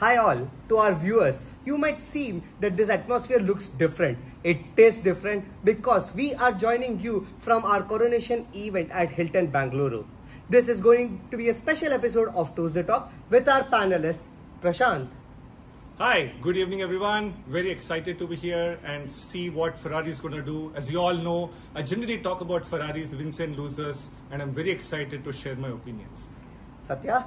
Hi all, to our viewers, you might seem that this atmosphere looks different. It tastes different because we are joining you from our coronation event at Hilton Bangalore. This is going to be a special episode of Tuesday Talk with our panelist Prashanth. Hi, good evening everyone. Very excited to be here and see what Ferrari is going to do. As you all know, I generally talk about Ferrari's wins and losers, and I'm very excited to share my opinions. Sathya?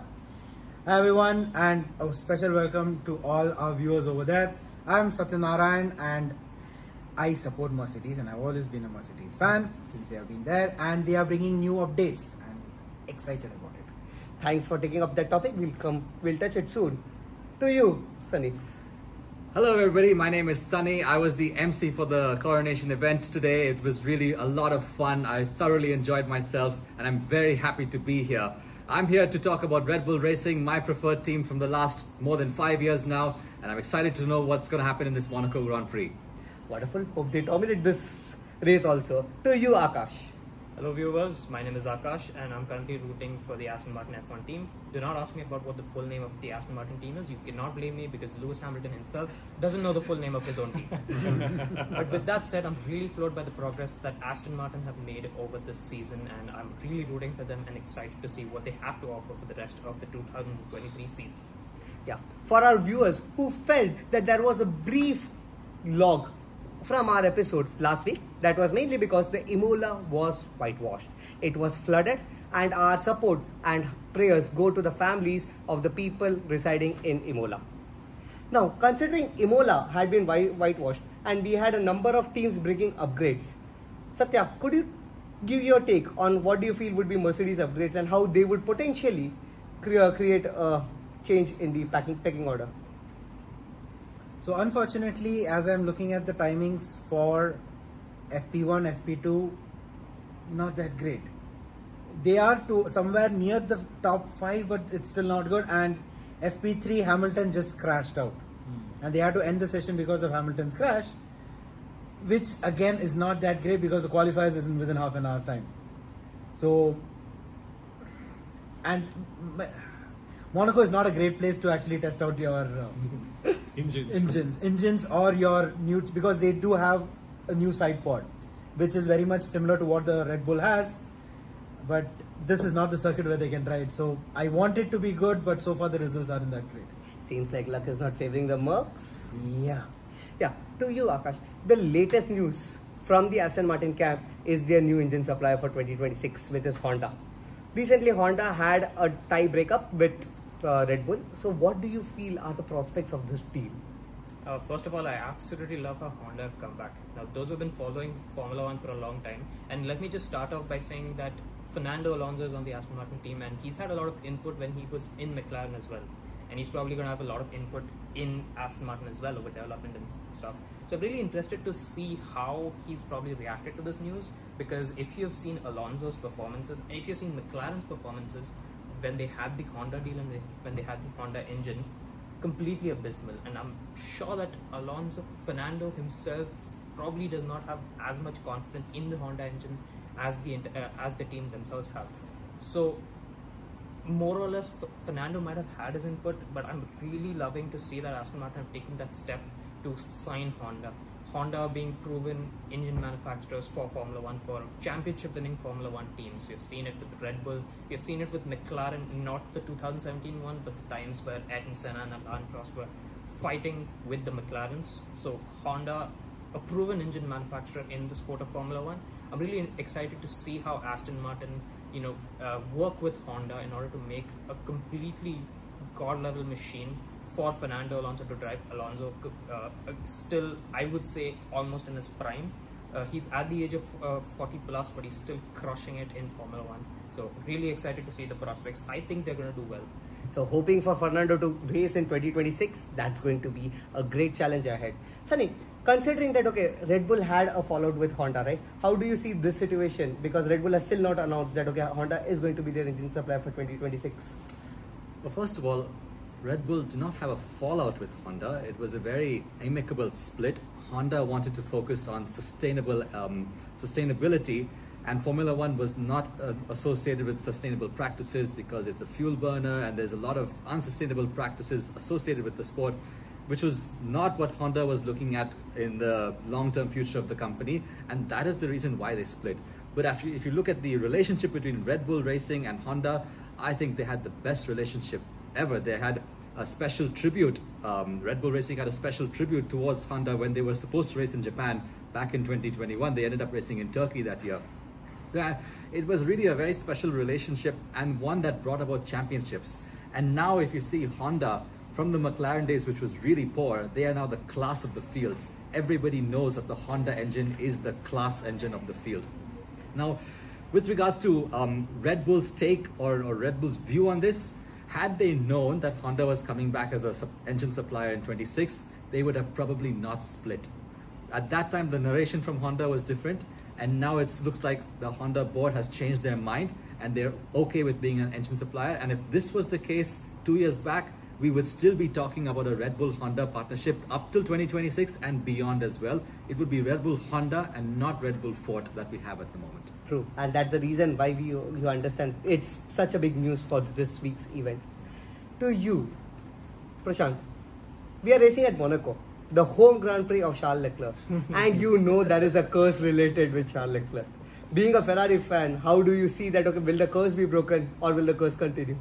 Hi everyone, and a special welcome to all our viewers over there. I'm Satyanarayan, and I support Mercedes, and I've always been a Mercedes fan since they have been there, and they are bringing new updates. I'm excited about it. Thanks for taking up that topic. We'll come we'll touch it soon. To you, Sunny. Hello, everybody. My name is Sunny. I was the MC for the coronation event today. It was really a lot of fun. I thoroughly enjoyed myself, and I'm very happy to be here. I'm here to talk about Red Bull Racing, my preferred team from the last more than five years now, and I'm excited to know what's going to happen in this Monaco Grand Prix. Wonderful. Hope they dominate this race also. To you, Aakash. Hello viewers, my name is Aakash and I'm currently rooting for the Aston Martin F1 team. Do not ask me about what the full name of the Aston Martin team is. You cannot blame me because Lewis Hamilton himself doesn't know the full name of his own team. but with that said, I'm really floored by the progress that Aston Martin have made over this season and I'm really rooting for them and excited to see what they have to offer for the rest of the 2023 season. Yeah. For our viewers who felt that there was a brief log from our episodes last week, that was mainly because the Imola was whitewashed. It was flooded, and our support and prayers go to the families of the people residing in Imola. Now, considering Imola had been whitewashed and we had a number of teams bringing upgrades, Sathya, could you give your take on what do you feel would be Mercedes upgrades and how they would potentially cre- create a change in the packing, pecking order? So, unfortunately, as I'm looking at the timings for FP1, FP2, not that great. They are to somewhere near the top five, but it's still not good. And FP3, Hamilton just crashed out, and they had to end the session because of Hamilton's crash, which again is not that great because the qualifiers is in within half an hour time. So, and Monaco is not a great place to actually test out your. Uh, Engines. engines engines or your new because they do have a new side pod which is very much similar to what the red bull has but this is not the circuit where they can try it so i want it to be good but so far the results aren't that great Seems like luck is not favoring the Mercs. yeah Yeah, to you, Aakash. The latest news from the Aston Martin camp is their new engine supplier for 2026, which is Honda. Recently, Honda had a tie breakup with uh, Red Bull. So, what do you feel are the prospects of this deal? Uh, first of all, I absolutely love how Honda have come back. Now, those who've been following Formula One for a long time, and let me just start off by saying that Fernando Alonso is on the Aston Martin team, and he's had a lot of input when he was in McLaren as well. And he's probably going to have a lot of input in Aston Martin as well over development and stuff. So I'm really interested to see how he's probably reacted to this news because if you've seen Alonso's performances, if you've seen McLaren's performances when they had the Honda deal and they, when they had the Honda engine, completely abysmal. And I'm sure that Alonso Fernando himself probably does not have as much confidence in the Honda engine as the uh, as the team themselves have. So more or less, Fernando might have had his input, but I'm really loving to see that Aston Martin have taken that step to sign Honda. Honda being proven engine manufacturers for Formula One, for championship winning Formula One teams. We've seen it with Red Bull, we've seen it with McLaren, not the 2017 one, but the times where Ayrton Senna and Alain Prost were fighting with the McLarens. So, Honda, a proven engine manufacturer in the sport of Formula One. I'm really excited to see how Aston Martin, you know, uh, work with Honda in order to make a completely god level machine for Fernando Alonso to drive. Alonso, uh, uh, still, I would say, almost in his prime. Uh, he's at the age of uh, 40 plus, but he's still crushing it in Formula One. So, really excited to see the prospects. I think they're going to do well. So, hoping for Fernando to race in 2026, that's going to be a great challenge ahead. Sunny, considering that, okay, Red Bull had a fallout with Honda, right? How do you see this situation? Because Red Bull has still not announced that, okay, Honda is going to be their engine supplier for 2026. Well, first of all, Red Bull did not have a fallout with Honda. It was a very amicable split. Honda wanted to focus on sustainable um, sustainability and Formula One was not uh, associated with sustainable practices because it's a fuel burner and there's a lot of unsustainable practices associated with the sport, which was not what Honda was looking at in the long term future of the company, and that is the reason why they split. But if you, if you look at the relationship between Red Bull Racing and Honda, I think they had the best relationship ever. They had a special tribute. Um, Red Bull Racing had a special tribute towards Honda when they were supposed to race in Japan back in 2021. They ended up racing in Turkey that year. So uh, it was really a very special relationship and one that brought about championships. And now, if you see Honda from the McLaren days, which was really poor, they are now the class of the field. Everybody knows that the Honda engine is the class engine of the field. Now, with regards to um, Red Bull's take or, or Red Bull's view on this, had they known that Honda was coming back as a sub- engine supplier in 26, they would have probably not split. At that time, the narration from Honda was different, and now it looks like the Honda board has changed their mind and they're okay with being an engine supplier. And if this was the case two years back, we would still be talking about a Red Bull Honda partnership up till 2026 and beyond as well. It would be Red Bull Honda and not Red Bull Ford that we have at the moment. True, and that's the reason why we you understand it's such a big news for this week's event. To you, Prashanth, we are racing at Monaco, the home Grand Prix of Charles Leclerc, and you know there is a curse related with Charles Leclerc. Being a Ferrari fan, how do you see that? Okay, will the curse be broken or will the curse continue?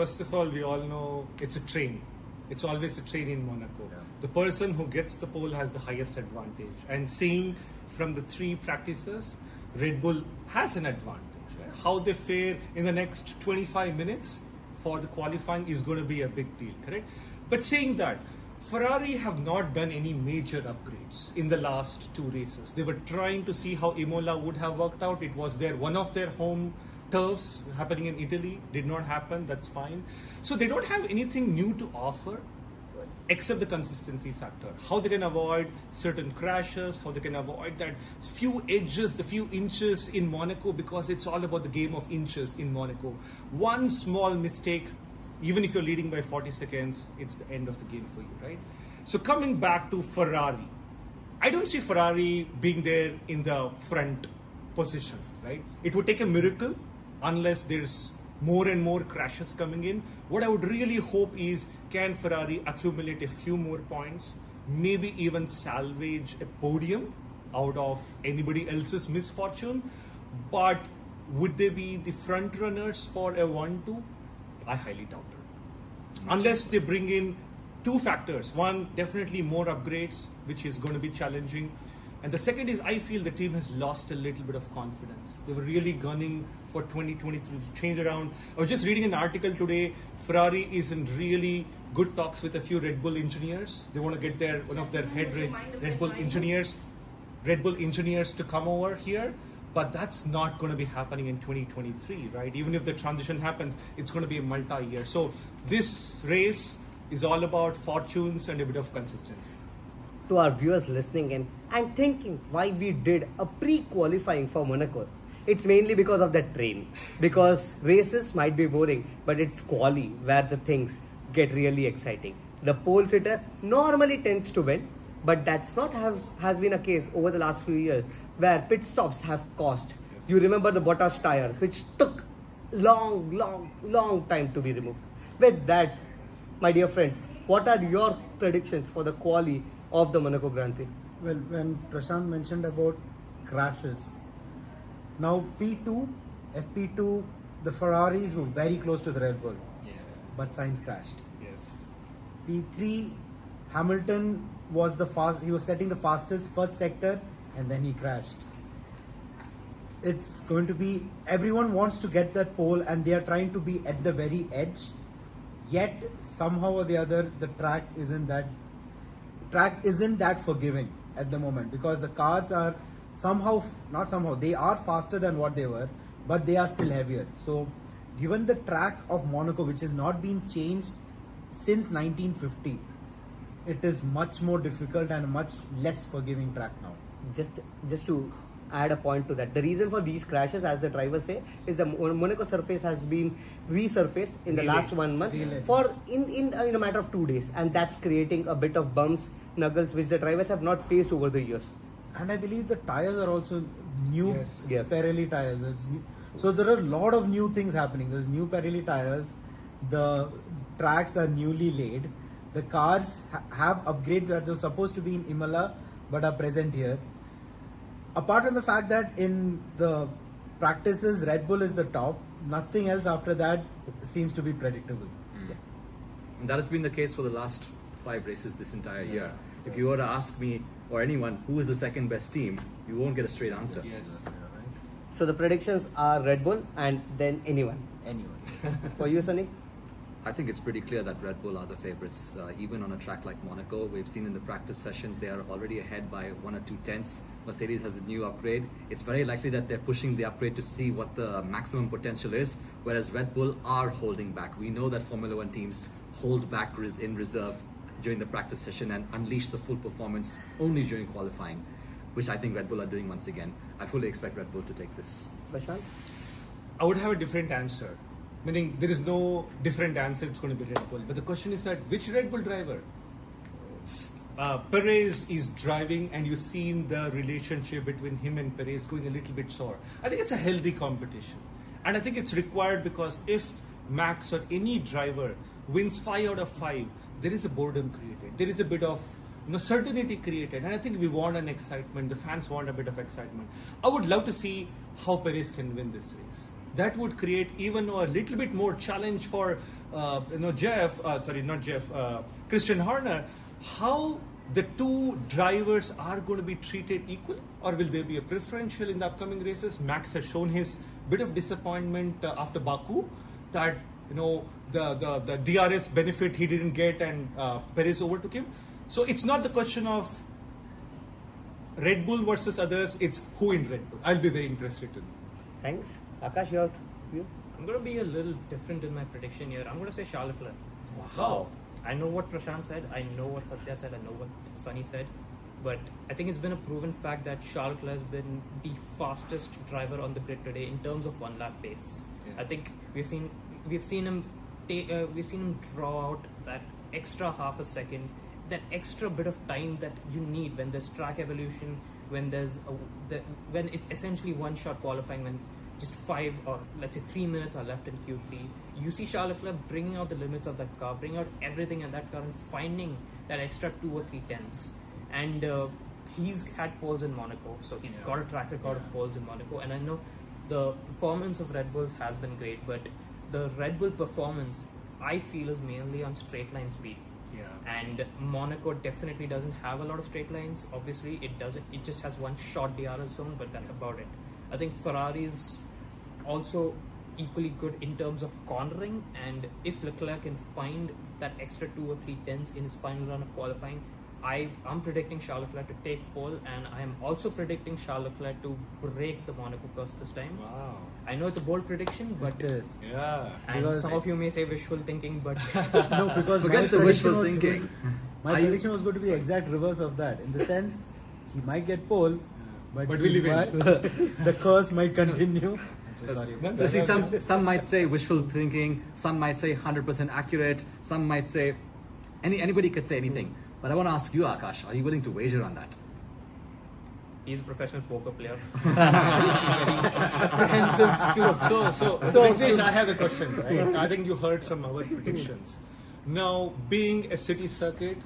First of all, we all know it's a train. It's always a train in Monaco. The person who gets the pole has the highest advantage. And seeing from the three practices, Red Bull has an advantage. Right? How they fare in the next 25 minutes for the qualifying is going to be a big deal, correct? But saying that, Ferrari have not done any major upgrades in the last two races. They were trying to see how Imola would have worked out. It was their one of their home turfs happening in Italy. Did not happen. That's fine. So they don't have anything new to offer except the consistency factor. How they can avoid certain crashes, how they can avoid that few edges, the few inches in Monaco, because it's all about the game of inches in Monaco. One small mistake, even if you're leading by 40 seconds, it's the end of the game for you, right? So coming back to Ferrari, I don't see Ferrari being there in the front position, right? It would take a miracle unless there's more and more crashes coming in. What I would really hope is can Ferrari accumulate a few more points, maybe even salvage a podium out of anybody else's misfortune? But would they be the front runners for a 1 2? I highly doubt it. Unless they bring in two factors. One, definitely more upgrades, which is going to be challenging. And the second is, I feel the team has lost a little bit of confidence. They were really gunning for 2023 to change around. I was just reading an article today. Ferrari is in really good talks with a few Red Bull engineers. They want to get their one of their head Red, Red Bull engineers, Red Bull engineers to come over here. But that's not going to be happening in 2023, right? Even if the transition happens, it's going to be a multi-year. So this race is all about fortunes and a bit of consistency to our viewers listening in and thinking why we did a pre-qualifying for Monaco. It's mainly because of that train. Because races might be boring, but it's quali where the things get really exciting. The pole sitter normally tends to win, but that's not has, has been a case over the last few years where pit stops have cost. You remember the Bottas tire, which took long, long, long time to be removed. With that, my dear friends, what are your predictions for the quali of the Monaco Grand Prix? Well, when Prashanth mentioned about crashes, now P2, FP2, the Ferraris were very close to the Red Bull, Yeah. but Sainz crashed. Yes. P3, Hamilton was the fast. He was setting the fastest first sector, and then he crashed. It's going to be everyone wants to get that pole, and they are trying to be at the very edge. Yet somehow or the other, the track isn't that track isn't that forgiving at the moment because the cars are somehow not somehow they are faster than what they were, but they are still heavier. So, given the track of Monaco, which has not been changed since 1950, it is much more difficult and much less forgiving track now. just just to add a point to that the reason for these crashes as the drivers say is the monaco surface has been resurfaced in the last one month for in, in uh, in a matter of two days and that's creating a bit of bumps nuggles which the drivers have not faced over the years and I believe the tires are also new Yes. Yes. Pirelli tires. It's new. So there are a lot of new things happening. There's new Pirelli tires. The tracks are newly laid. The cars ha- have upgrades that were supposed to be in Imola but are present here. Apart from the fact that in the practices Red Bull is the top, nothing else after that seems to be predictable. Mm. And that has been the case for the last five races this entire year. If you were to ask me or anyone who is the second best team, you won't get a straight answer. Yes. So the predictions are Red Bull and then anyone. Anyone. For you, Sunny? I think it's pretty clear that Red Bull are the favorites. Uh, even on a track like Monaco, we've seen in the practice sessions they are already ahead by one or two tenths. Mercedes has a new upgrade. It's very likely that they're pushing the upgrade to see what the maximum potential is, whereas Red Bull are holding back. We know that Formula One teams hold back in reserve during the practice session and unleash the full performance only during qualifying, which I think Red Bull are doing once again. I fully expect Red Bull to take this. Prashanth? I would have a different answer. Meaning there is no different answer, it's going to be Red Bull. But the question is that which Red Bull driver? Uh, Perez is driving, and you've seen the relationship between him and Perez going a little bit sour. I think it's a healthy competition. And I think it's required because if Max or any driver wins five out of five, there is a boredom created. There is a bit of you know, certainty created. And I think we want an excitement. The fans want a bit of excitement. I would love to see how Perez can win this race. That would create even a little bit more challenge for uh, you know Jeff. Uh, sorry, not Jeff. Uh, Christian Horner. How the two drivers are going to be treated equally, or will there be a preferential in the upcoming races? Max has shown his bit of disappointment uh, after Baku that you know the, the the DRS benefit he didn't get and uh, Perez overtook him. So it's not the question of Red Bull versus others. It's who in Red Bull. I'll be very interested in. Thanks. Aakash, your view? I'm going to be a little different in my prediction here. I'm going to say Charlotte Leclerc. Wow. I know what Prashanth said, I know what Sathya said, I know what Sunny said, but I think it's been a proven fact that Charles Leclerc has been the fastest driver on the grid today in terms of one lap pace. Yeah. I think we've seen we've seen him take uh, we've seen him draw out that extra half a second, that extra bit of time that you need when there's track evolution, when there's a, the, when it's essentially one shot qualifying when just five or let's say three minutes are left in Q3. You see Leclerc bringing out the limits of that car, bringing out everything in that car, and finding that extra two or three tenths. And uh, he's had poles in Monaco, so he's Yeah. got a track record of poles in Monaco. And I know the performance of Red Bulls has been great, but the Red Bull performance I feel is mainly on straight line speed Yeah. and Monaco definitely doesn't have a lot of straight lines. Obviously, it doesn't. It just has one short DRS zone, but that's about it. I think Ferrari's also equally good in terms of cornering, and if Leclerc can find that extra two or three tenths in his final run of qualifying, I am predicting Charles Leclerc to take pole, and I am also predicting Charles Leclerc to break the Monaco curse this time. Wow. I know it's a bold prediction, but It is. Yeah. and Because- some of you may say wishful thinking, but No, because my Forget the prediction wishful was thinking. my Are you- prediction was going to be the exact reverse of that. In the sense, he might get pole, but, But he will he win? might- the curse might continue. So sorry. No, So see, some some might say wishful thinking, some might say 100% accurate, some might say any anybody could say anything. But I want to ask you, Aakash, are you willing to wager on that? he's a professional poker player. So, so, so, so Vignesh, I have a question, right? I think you heard from our predictions. Now, being a city circuit,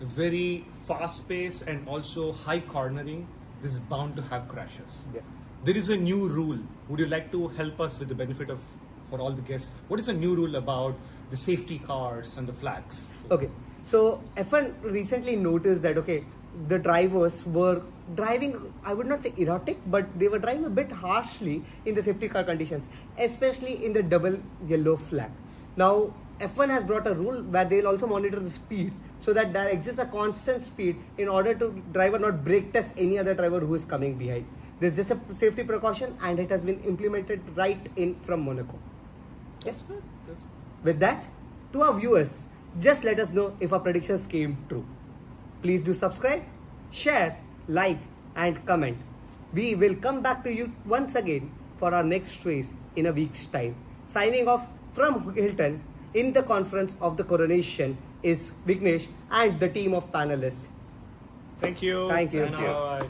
very fast pace and also high cornering, this is bound to have crashes. Yeah. There is a new rule. Would you like to help us with the benefit of for all the guests? What is a new rule about the safety cars and the flags? Okay, so F1 recently noticed that okay, the drivers were driving. I would not say erratic, but they were driving a bit harshly in the safety car conditions, especially in the double yellow flag. Now F1 has brought a rule where they'll also monitor the speed so that there exists a constant speed in order to driver not brake test any other driver who is coming behind. This is just a safety precaution and it has been implemented right in from Monaco. Yes. That's With that, to our viewers, just let us know if our predictions came true. Please do subscribe, share, like, and comment. We will come back to you once again for our next race in a week's time. Signing off from Hilton in the conference of the coronation is Vignesh and the team of panelists. Thank you. Thank you. Bye.